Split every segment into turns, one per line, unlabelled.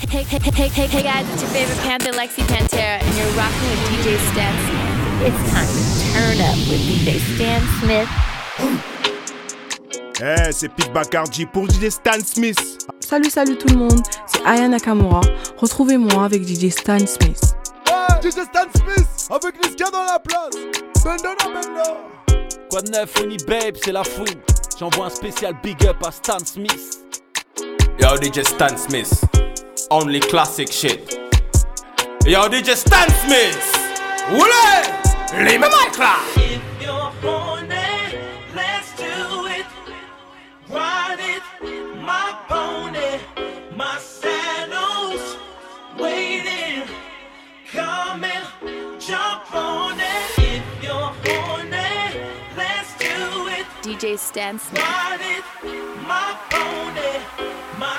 hey, hey, hey, hey, hey guys, it's your favorite Panther, Lexi Pantera, and you're rocking with DJ Stan Smith. It's time to turn up with DJ Stan Smith.
Eh, c'est Pete Bacardi pour DJ Stan Smith.
Salut, salut tout le monde, c'est Aya Nakamura. Retrouvez-moi avec DJ Stan Smith.
Ouais, DJ Stan Smith, avec Niska dans la place. Bendona, benda.
Quoi de neuf, Oni Babe, c'est la fouine. J'envoie un spécial big up à Stan Smith.
Yo, DJ Stan Smith. Only classic shit. Yo, DJ Stan Smith. Wule! Leave me my class.
If you're horny, let's do it. Ride it, my pony, my saddle's waiting. Come and jump on it. If you're horny, let's do it.
DJ Stan Smith.
Ride it, my pony, my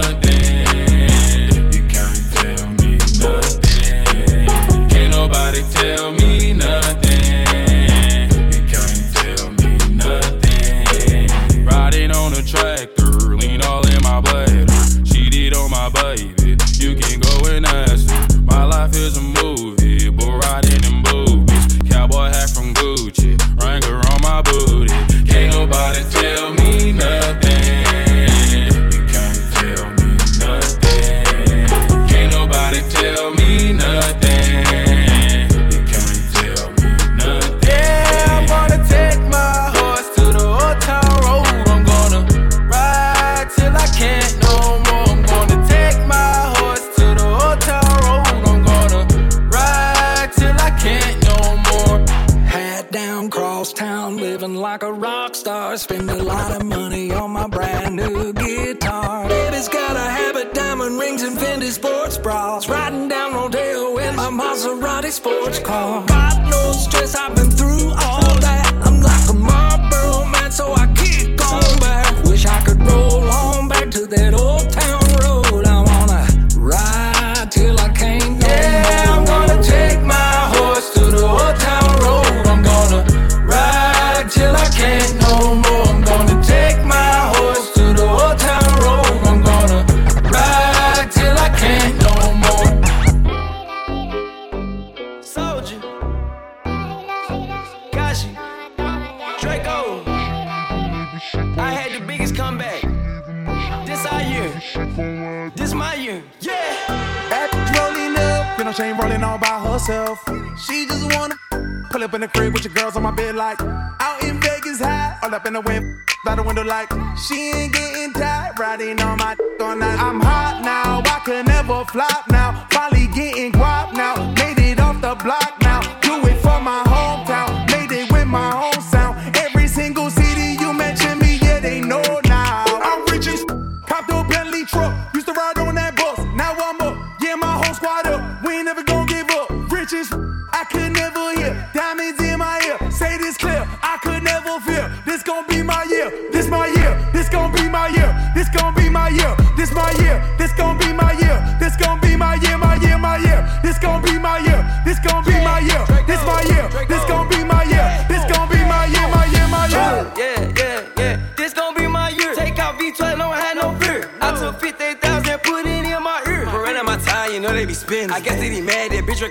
Car.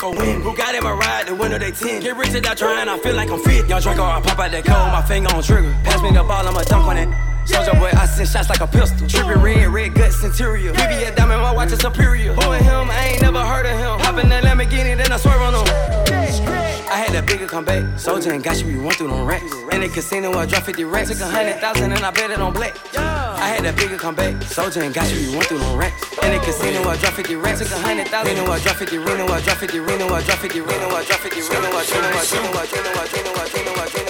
Draco win. Who got in my ride, the winner they 10. Get rich without trying, I feel like I'm fit. Draco, I pop out that cold, my finger on trigger. Pass me the ball, I'ma dunk on it. Soulja Boy, I send shots like a pistol. Trippin' red, red guts interior. BB a diamond, my watch is superior. Who him, I ain't never heard of him. Hop in that Lamborghini, then I swerve on him. I that bigger comeback. Soldier and got you, we run through them racks. In the casino, I dropped 50 racks. Took a hundred thousand and I bet it on black. I had that bigger comeback. Soldier and got you, we run through them racks. In the casino, I dropped 50 racks. Took a hundred thousand. Reno, I dropped 50. Reno, I dropped 50. Reno, I dropped 50. Reno, I dropped 50. Reno, I Reno, I Reno, I Reno, I Reno, I Reno, I Reno, I Reno, I Reno, I Reno, I Reno, I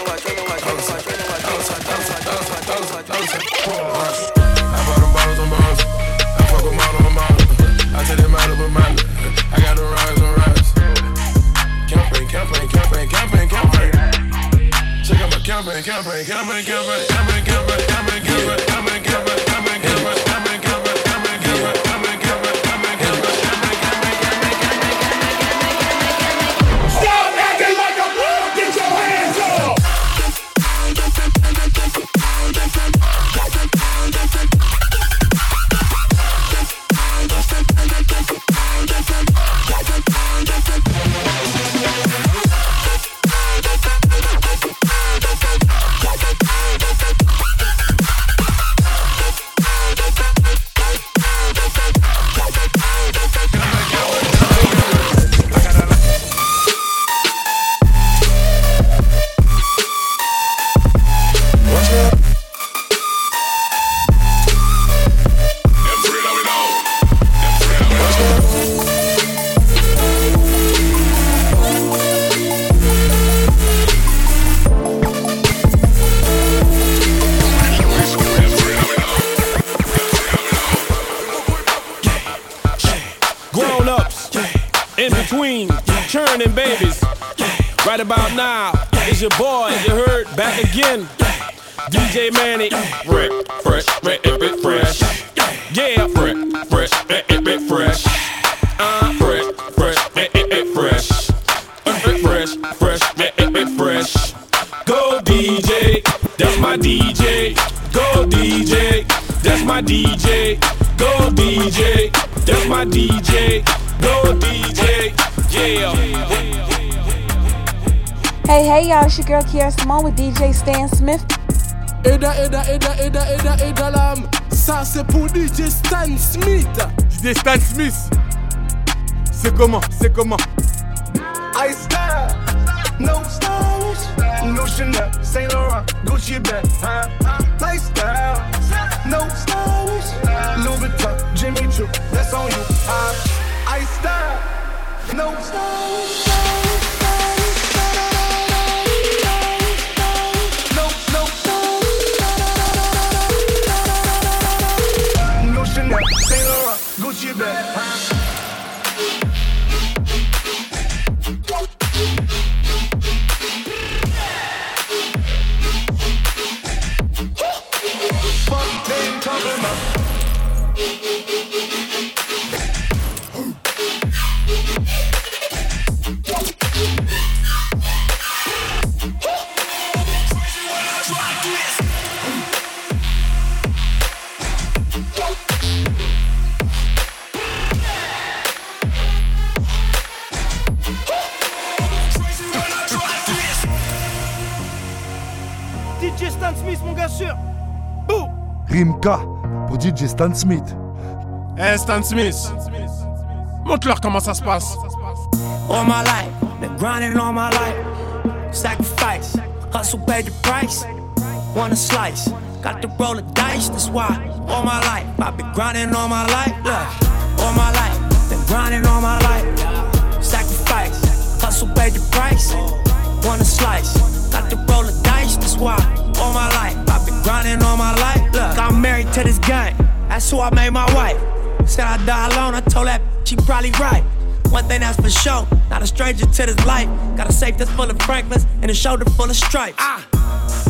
campaign. Check out my campaign.
Cameron, Cameron, Cameron, Cameron, Cameron, Cameron, Cameron, Cameron, Cameron, Cameron, Cameron, Cameron,
fresh, fresh. Go DJ, that's my DJ. Go DJ, that's my DJ. Go DJ, that's my DJ. Go DJ, yeah.
Hey, hey, y'all, it's your girl Kiara Simone with DJ Stan Smith.
Eda, eda, eda, eda, eda, eda, lam. Ça, c'est pour DJ Stan Smith.
DJ Stan Smith. C'est comment C'est comment
Ice style, no stylish, no Chanel, Saint Laurent, Gucci bag, huh? Lifestyle, no stylish, Louis Vuitton, Jimmy Choo, that's on you. Uh, ice style, no stylish. Chanel, Saint Laurent, Gucci bag,
Rimka pour DJ Stan Smith.
Eh Stan Smith, montre-leur comment ça se passe.
All my life, been grinding all my life. Sacrifice, hustle paid the price. Want a slice, got to roll the dice, that's why. All my life, I've been grinding all my life. Look, all my life, been grinding all my life. Sacrifice, hustle paid the price. Want a slice, got to roll the dice, that's why. All my life, grinding all my life. Look, I'm married to this game, that's who I made my wife. Said I die alone, I told that she probably right. One thing that's for sure, not a stranger to this life. Got a safe that's full of Franklins and a shoulder full of stripes. I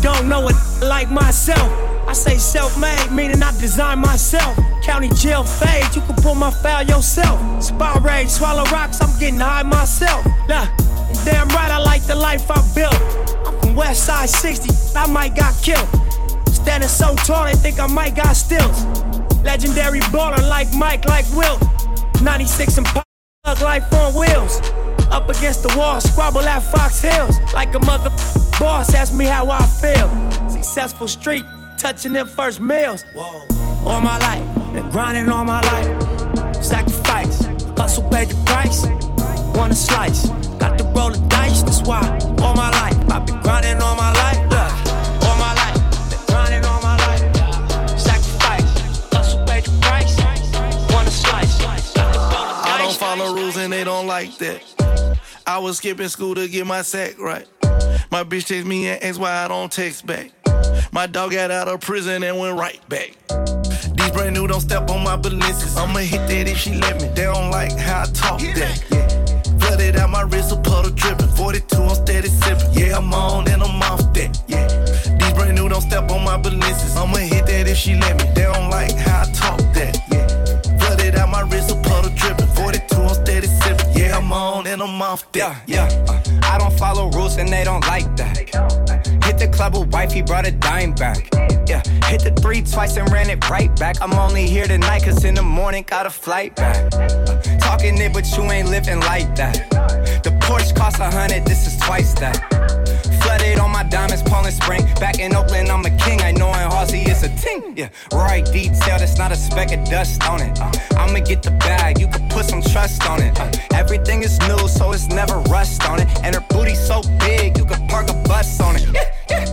don't know it like myself. I say self-made, meaning I design myself. County jail fade, you can pull my file yourself. Spy rage, swallow rocks, I'm getting high myself. Nah, damn right I like the life I built. I'm from West Side 60, I might got killed. Standing so tall, they think I might got stills. Legendary baller like Mike, like Wilt. 96 and pop, life on wheels. Up against the wall, squabble at Fox Hills. Like a mother boss, ask me how I feel. Successful street, touching them first meals. All my life, been grinding all my life. Sacrifice, hustle paid the price. Want a slice, got to roll the dice, that's why. All my life, I've been grinding all my life.
They don't like that. I was skipping school to get my sack right. My bitch text me and asked why I don't text back. My dog got out of prison and went right back. These brand new don't step on my balances. I'ma hit that if she let me. They don't like how I talk that. Yeah. Flooded
Flooded out my wrist, a puddle dripping. 42, I'm steady sipping. Yeah, I'm on and I'm off that. Yeah. These brand new, don't step on my balances. I'ma hit that if she let me. They don't like how I talk that. I'm on and I'm off that.
Yeah, uh, I don't follow rules and they don't like that. Hit the club with wife, he brought a dime back. Yeah, hit the three twice and ran it right back. I'm only here tonight, cause in the morning got a flight back. Uh, talking it, but you ain't living like that. The Porsche cost a hundred, this is twice that. My diamonds, Poland Spring. Back in Oakland, I'm a king. I know in Halsey it's a ting. Yeah, right detail, that's not a speck of dust on it. Uh, I'ma get the bag, you can put some trust on it. Uh, everything is new, so it's never rust on it. And her booty so big, you can park a bus on it. Yeah, yeah.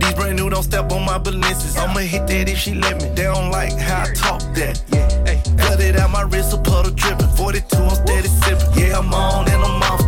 These brand new, don't step on my balances. I'ma hit that if she let me. They don't like how I talk that. Yeah, hey, flooded out my wrist, a puddle dripping. 42, I'm steady sipping. Yeah, I'm on and I'm off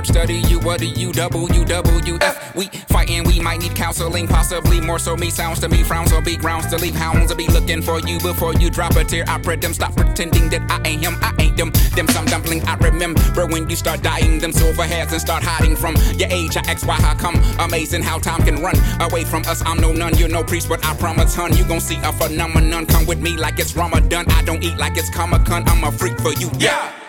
nerd, study you. What do you, W, W, F? We fighting, we might need counseling, possibly more so. Me sounds to me, frowns will be grounds to leave hounds. will be looking for you before you drop a tear. I pray them stop pretending that I ain't him, I ain't them. Them some dumpling I remember when you start dying. Them silver hairs and start hiding from your age. I ask why how come. Amazing how time can run away from us. I'm no nun, you're no priest, but I promise, hun, you gon' see a phenomenon. Come with me like it's Ramadan. I don't eat like it's Comic Con. I'm a freak for you, yeah.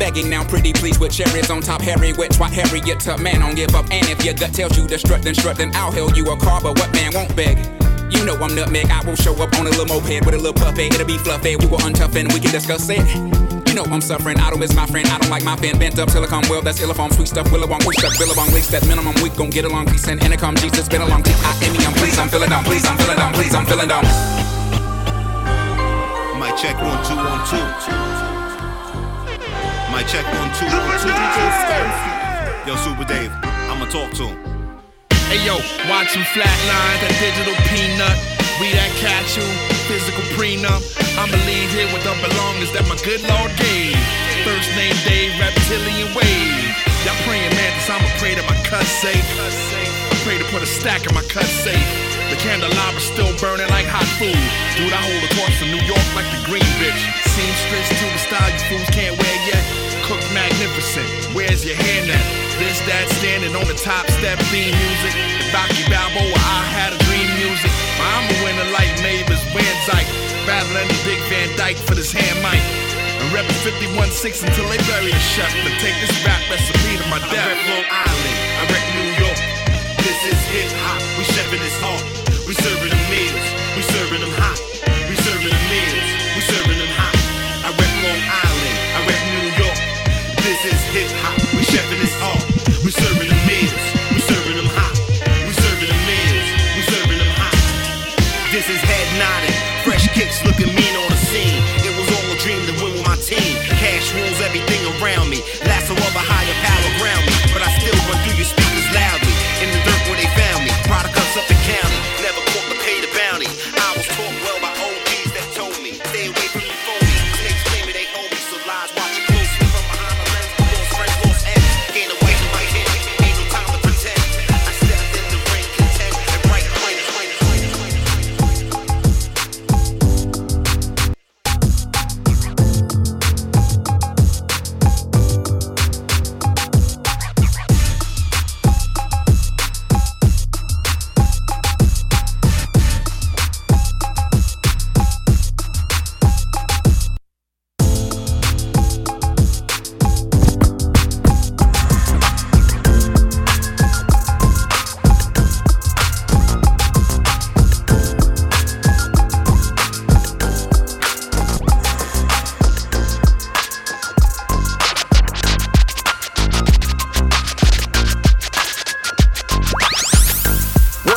Begging now, pretty please, with cherries on top. Harry with twat Harriet to man, don't give up. And if your gut tells you to strut, then strut, then I'll hail you a car. But what man won't beg? You know I'm nutmeg. I will show up on a little moped with a little puppet. It'll be fluffy. We will untough and we can discuss it. You know I'm suffering. I don't miss my friend. I don't like my fan bent up silicone. Well, that's illifon, sweet stuff. Willowong, wish stuff, Billabong, leaks that minimum. We gon' get along. Peace and intercom. Jesus, been along. I am me. I'm feeling down. Please, I'm feeling down. Please, I'm feeling down.
Mic check one two one two. Mic check one two one two. Yo, Supa Dave, I'ma talk to him.
Hey yo, watch him flatline, that digital peanut. We that cashew, physical prenup. I'ma leave here with the belongings that my good Lord gave. First name Dave, reptilian wave. Y'all praying mantis, I'ma pray that my cut safe. I pray to put a stack in my cut safe. The candelabra's still burning like hot food. Dude, I hold a torch from New York like the green bitch. Seamstress to the style you fools can't wear yet. Cook magnificent. Where's your hand at? This, that, standing on the top step, theme music. Rocky Balboa, I had a dream music. My I'm a winner like Mavis Van Dyke. Battling the Big Van Dyke for this hand mic. And reppin' 51-6 until they bury the chef. And take this rap recipe to my death.
I rep Long Island, I rep New York. This is hip hop, we chefing this hard. We serving them meals, we serving them hot. We serving them meals, This is hip hop,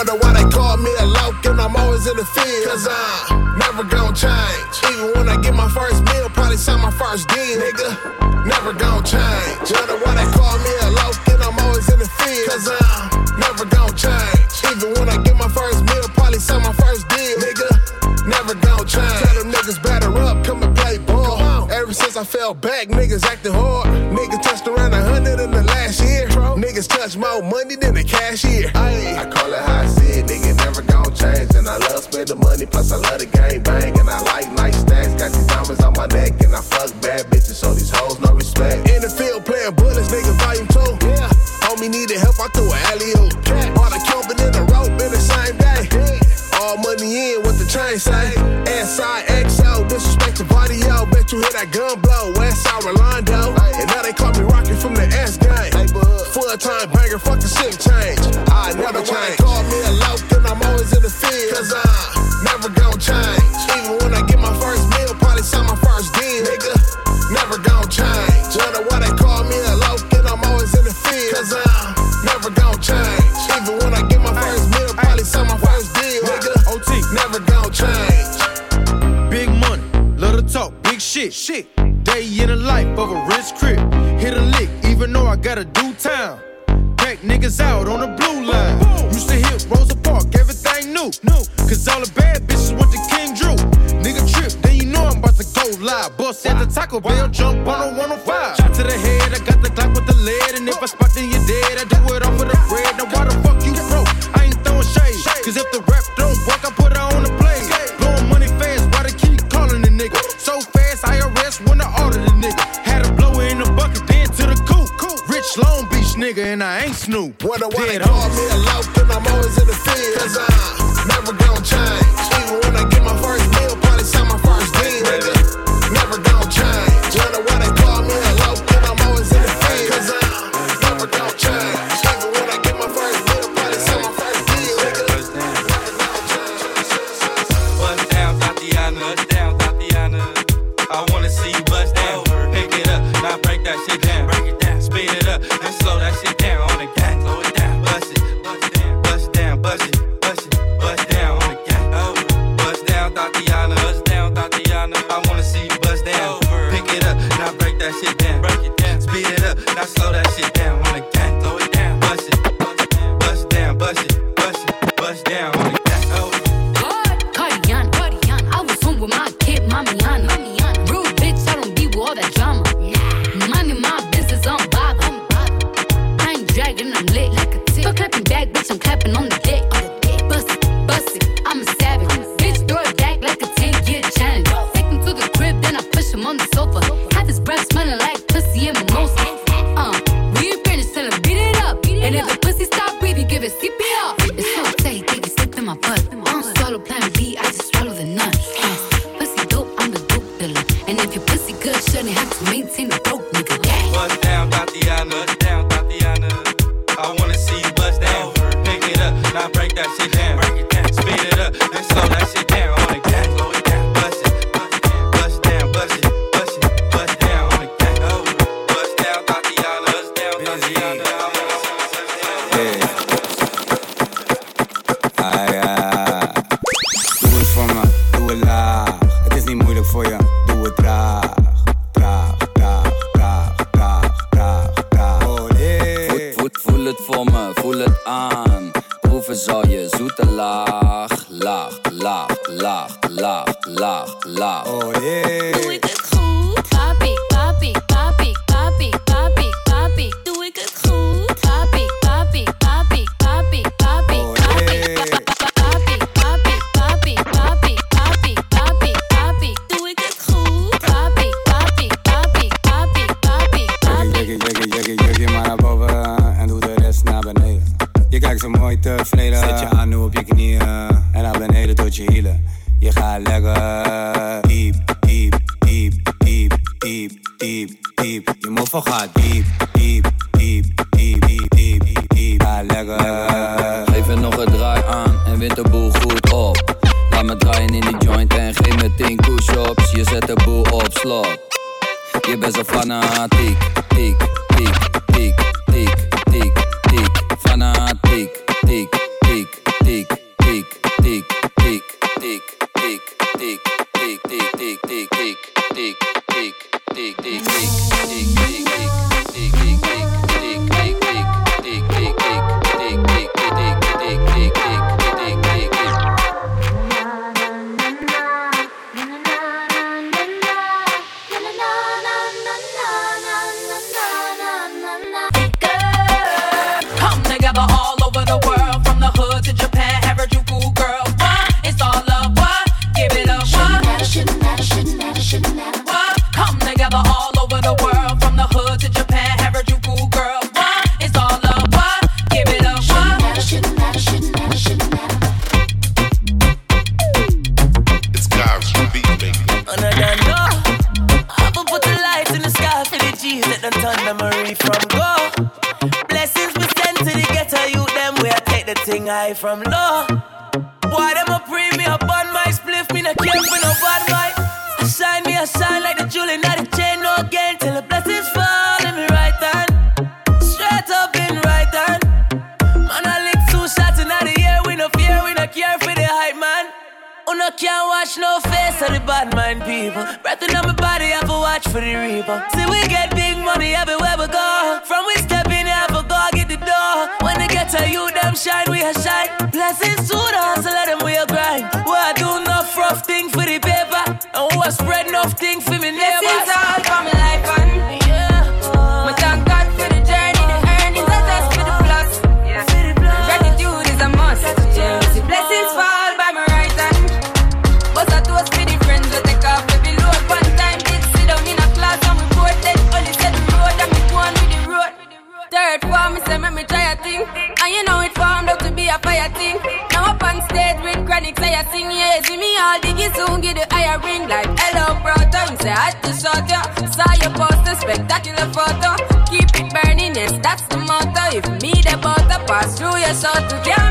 Wonder why they call me a loke and I'm always in the field. Cause I'm never gonna change. Even when I get my first meal, probably sign my first deal, nigga. Never gonna change. Wonder why they call me a loke and I'm always in the field. Cause I'm never gonna change. Even when I get my first meal, probably sign my first deal, nigga. Never gonna change. Tell them niggas batter up, come and play ball. Ever since I fell back, niggas acting hard. Niggas touched around a hundred in the last year. Niggas touch more money than the cashier. Aye. I call it high and I love spending money, plus I love the game bang. And I like nice things. Got these diamonds on my neck, and I fuck bad bitches. So these never gonna change.
Big money, love to talk, big shit. Shit. Day in the life of a rich crib. Hit a lick, even though I gotta do time. Crack niggas out on the blue line. Used to hit Rosa Park, everything new. Cause all the bad bitches went to King Drew. Nigga trip, then you know I'm about to go live. Bust at the Taco Bell, jump on a 105. Shot to the Snoop.
a why they call me a lout, and I'm always in the field. Cause
I
shine. Blessings to the
If me the butter pass through your soul to can't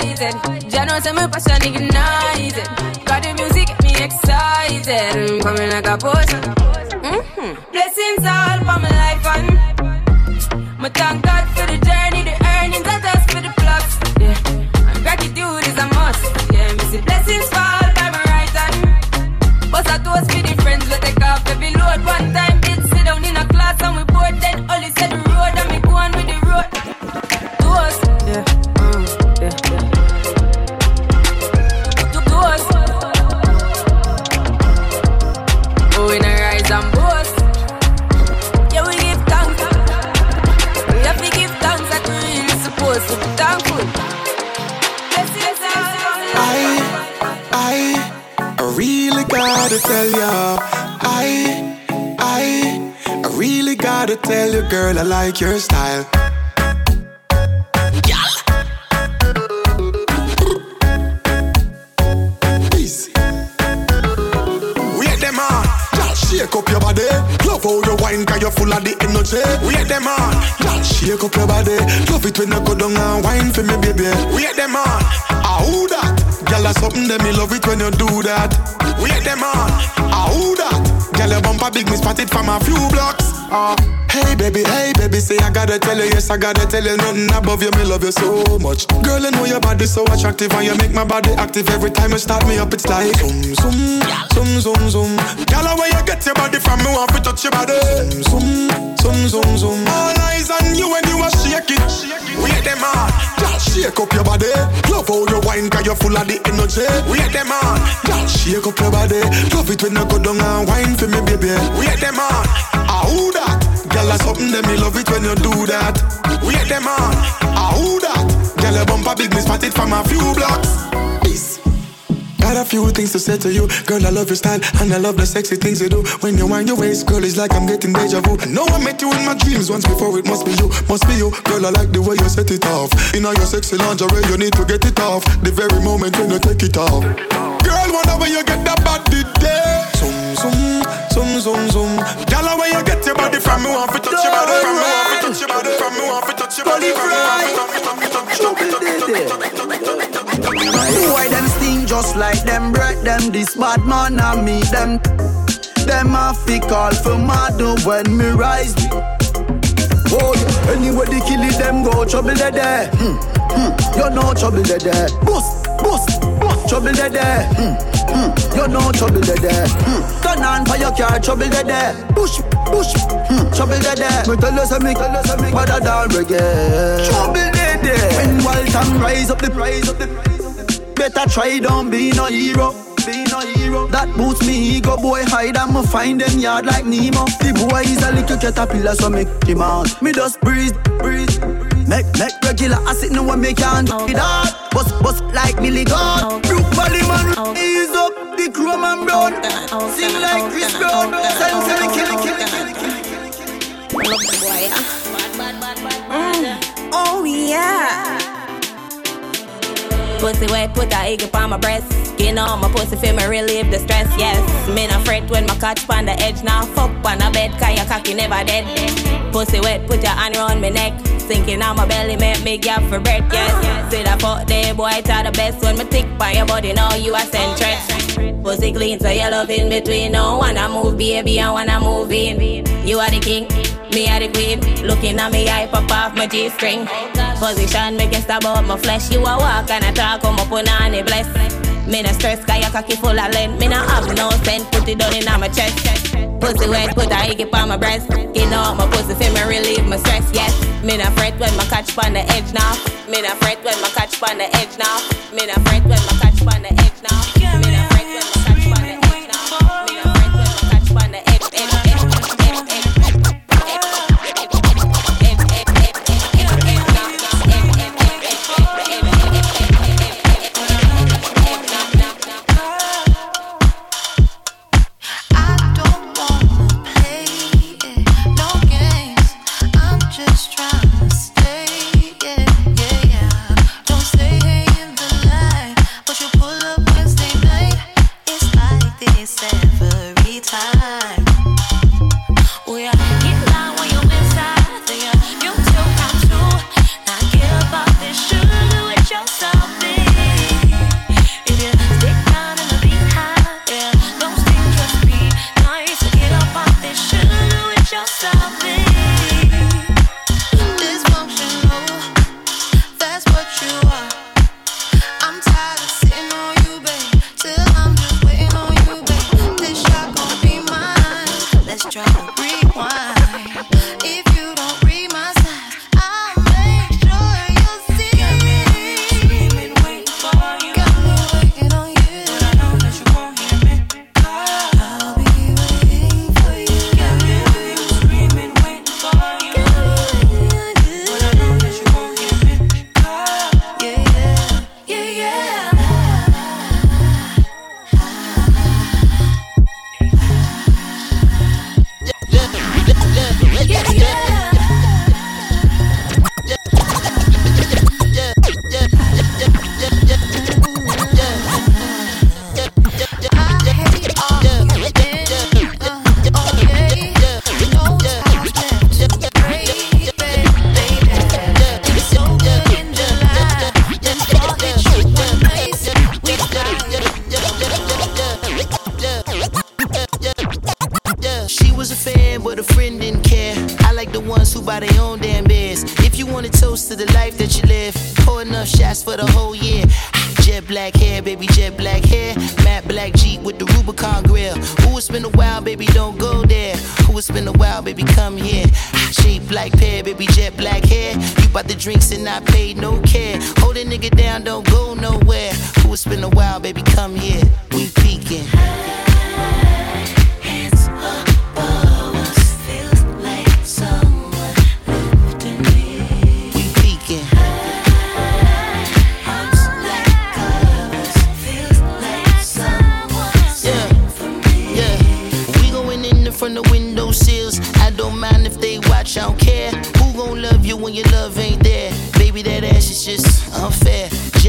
delighted. Jano say my passion ignited. Got the music get me excited. I'm coming like a potion. Mm-hmm. Blessings all for my life and my thank God for the journey, the earnings are just for the plus. Yeah, and gratitude is a must. Yeah, me see blessings fall by my right hand. But I toast
gotta tell ya, I, I, I really gotta tell you, girl, I like your style. Shake up your body. Love how you wine, cause you're full of the energy. Wait them on, y'all shake up your body. Love it when you go down and wine for me, baby. Wait them on, ah who that? Girl, that's something that me love it when you do that. Wait them on, ah who that? Girl, your bumper big, me spotted from a few blocks. Ah, hey baby, hey baby, say I gotta tell you, yes I gotta tell you, nothing above you, me love you so much. Girl, I know your body so attractive and you make my body active every time you start me up. It's like zoom, zoom, zoom, zoom, zoom. Girl, where you get your body from, me want to touch your body. Zoom, zoom, zoom, zoom. zoom. All eyes on you when you are shake it. Wait them on, just shake up your body. Love how you wine, cause you're full of the energy. Wait them on, just shake up your body. Love it when you go down and wine for me, baby. Wait them on, who that? Girl, that's something that me love it when you do that. We Wait them on, ah who that? Girl, your bumper big, me spotted from a few blocks. Peace. Got a few things to say to you, girl. I love your style and I love the sexy things you do. When you wind your waist, girl, it's like I'm getting deja vu. I know I met you in my dreams once before. It must be you, must be you, girl. I like the way you set it off. In all your sexy lingerie, you need to get it off. The very moment when you take it off, girl. Where you get that body there. Zoom, zoom, zoom, zoom, zoom. Girl, where you get your body from? Me want to touch your body from. Me want to touch your body from. Me want to touch your body from. Me.
Why them sting just like them bread them this bad man I meet them Them a fi call for murder when me rise Oh anywhere they kill it them go trouble they there hmm. Hmm. You know trouble they there bust, bust trouble they there hmm. Hmm. You know trouble they there hmm. Turn on for your car trouble they there Push, push, hmm. trouble they there Me tell you say me, tell you say me Better than reggae Trouble they there When Walton rise up the price up the Better try, don't be no hero. Be no hero. That boosts me ego, boy. Hide I'ma find them yard like Nemo. The boy is a little caterpillar, so make him out. Me just breathe, breathe. Make, make regular acid know what me can do it hard. Bust, bust like Millie God. Brook Valley man, ease up the chrome and brown. Sing like Chris Brown. Sing, sing, kill it, kill it, kill it, kill it, kill it, kill it.
Look, boy, mm. Oh yeah. Pussy wet, put a egg on my breast. Skin on my pussy, feel me relieve the stress. Yes, me not fret when my catch on the edge. Now fuck on the bed, cause your cocky never dead. Pussy wet, put your hand around my neck. Sinking on my belly, make me gap for breath. Yes, see that fuck there, boy, it's the best when me tick by your body. Now you are centric. Pussy clean, so you love in between. No wanna move, baby, I wanna move in. You are the king. Me are the queen, looking at me, I pop off my G-string. Position, make it stab out my flesh. You a walk and I talk, come up on any bless. Me no stress, cause your cocky full of length. Me no have no sense, put it down in my chest. Pussy wet, put a hickey on my breast. Skin out my pussy, feel me relieve my stress, yes. Me no fret when my catch on the edge now. Me no fret when my catch on the edge now. Me no fret when my catch on the edge now. Me
life that you live, pour enough shots for the whole year. Jet black hair, baby, jet black hair. Matte black Jeep with the Rubicon grill. Who it's been a while, baby, don't go there. Who it's been a while, baby, come here. Shape like pear, baby, jet black hair. You bought the drinks and I paid no care. Hold a nigga down, don't go nowhere. Who it's been a while, baby, come here. We peeking.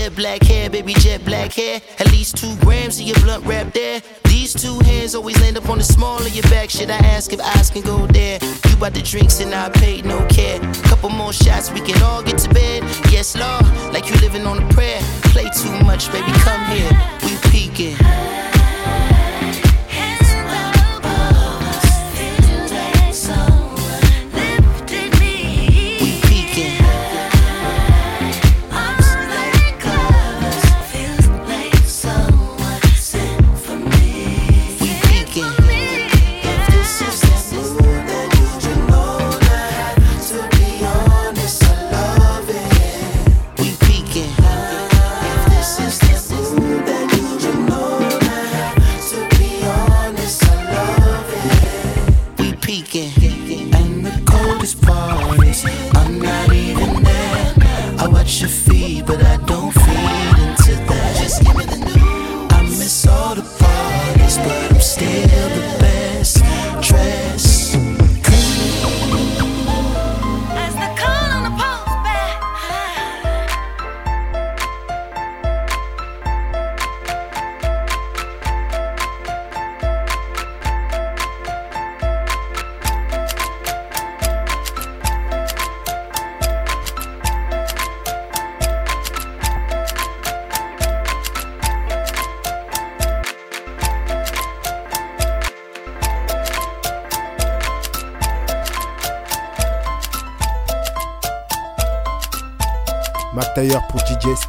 Jet black hair, baby, jet black hair. At least two grams of your blunt wrap there. These two hands always land up on the small of your back. Should I ask if eyes can go there? You bought the drinks and I paid no care. Couple more shots, we can all get to bed. Yes, Lord, like you living on a prayer. Play too much, baby, come here. We peeking.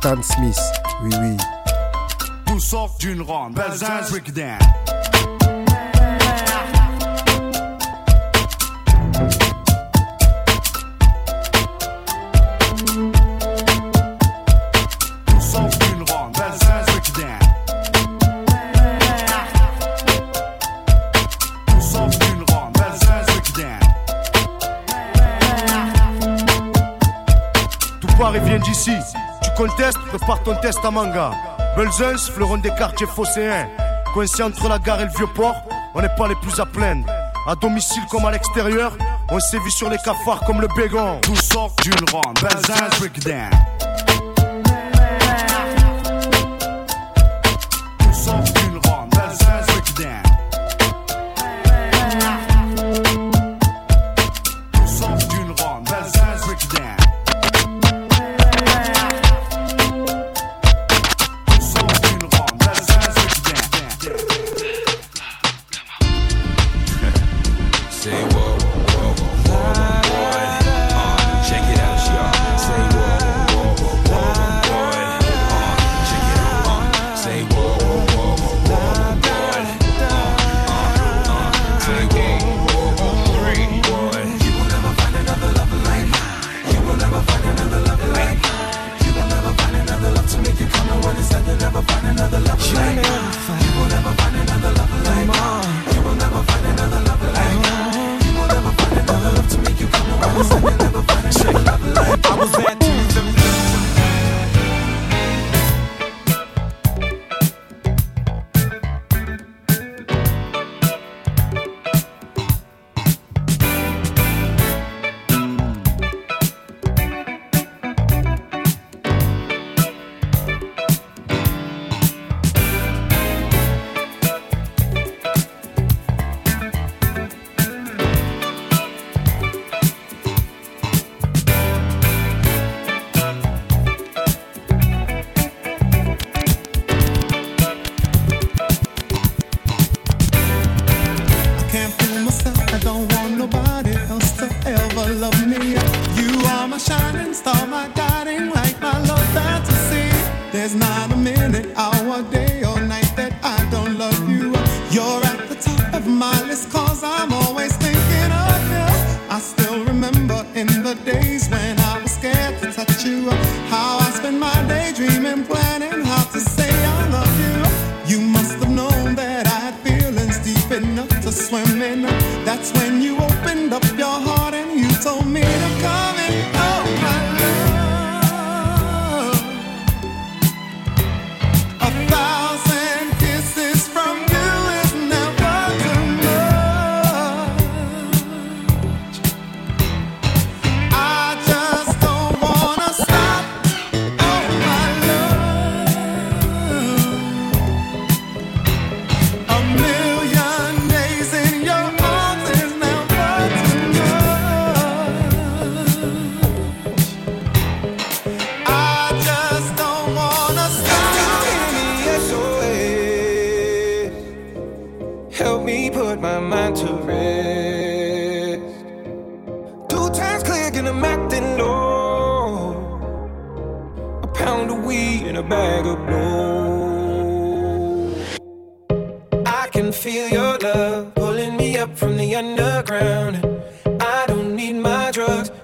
Stan Smith, oui oui.
Pousse-off d'une ronde, belle zone, week-end. off d'une ronde, belle zone, week-end. off d'une ronde, belle
zone, week-end. Pourquoi d'ici? conteste de ton test à manga. Belzunce, fleuron des quartiers phocéens. Coincé entre la gare et le vieux port, on n'est pas les plus à plaindre. À domicile comme à l'extérieur, on sévit sur les cafards comme le bégon.
Tout sort du rond, Belzunce breakdown.
another you like. You will never find another lover like me. You will never find another love like mine. You will never find another love to make you come around. Will never find another like mine.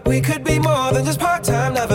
We could be more than just part time lovers.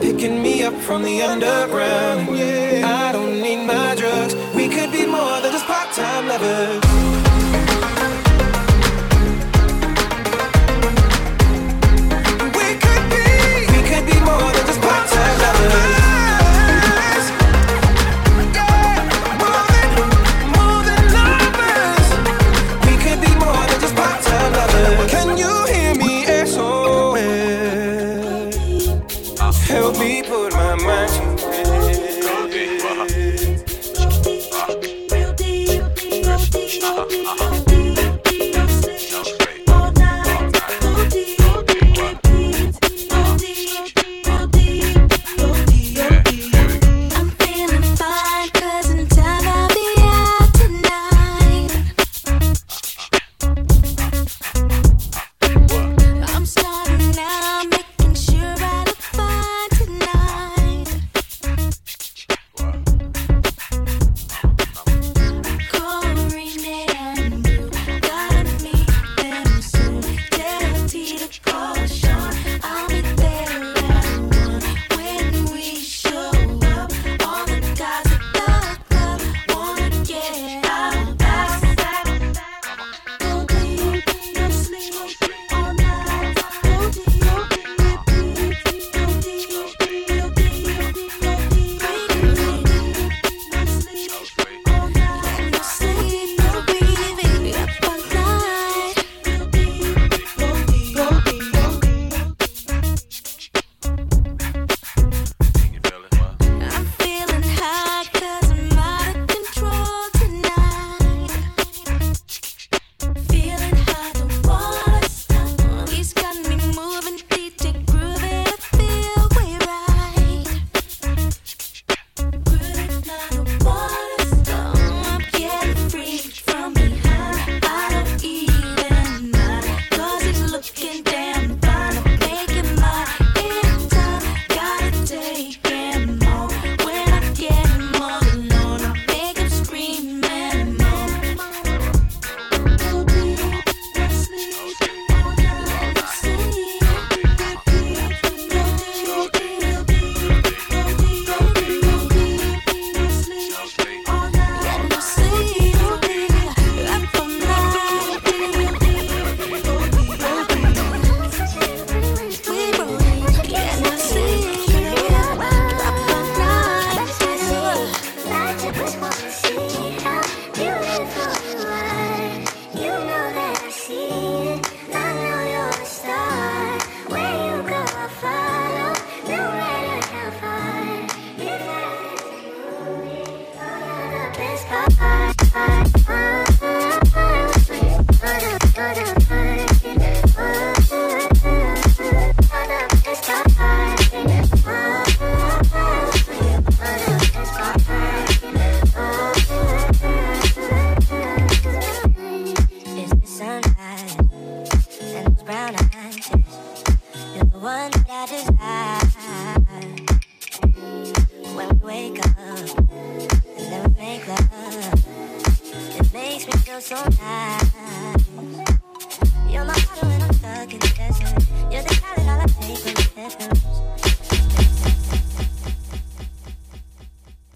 picking me up from the underground. Yeah. I don't need my drugs. We could be more than just part-time lovers.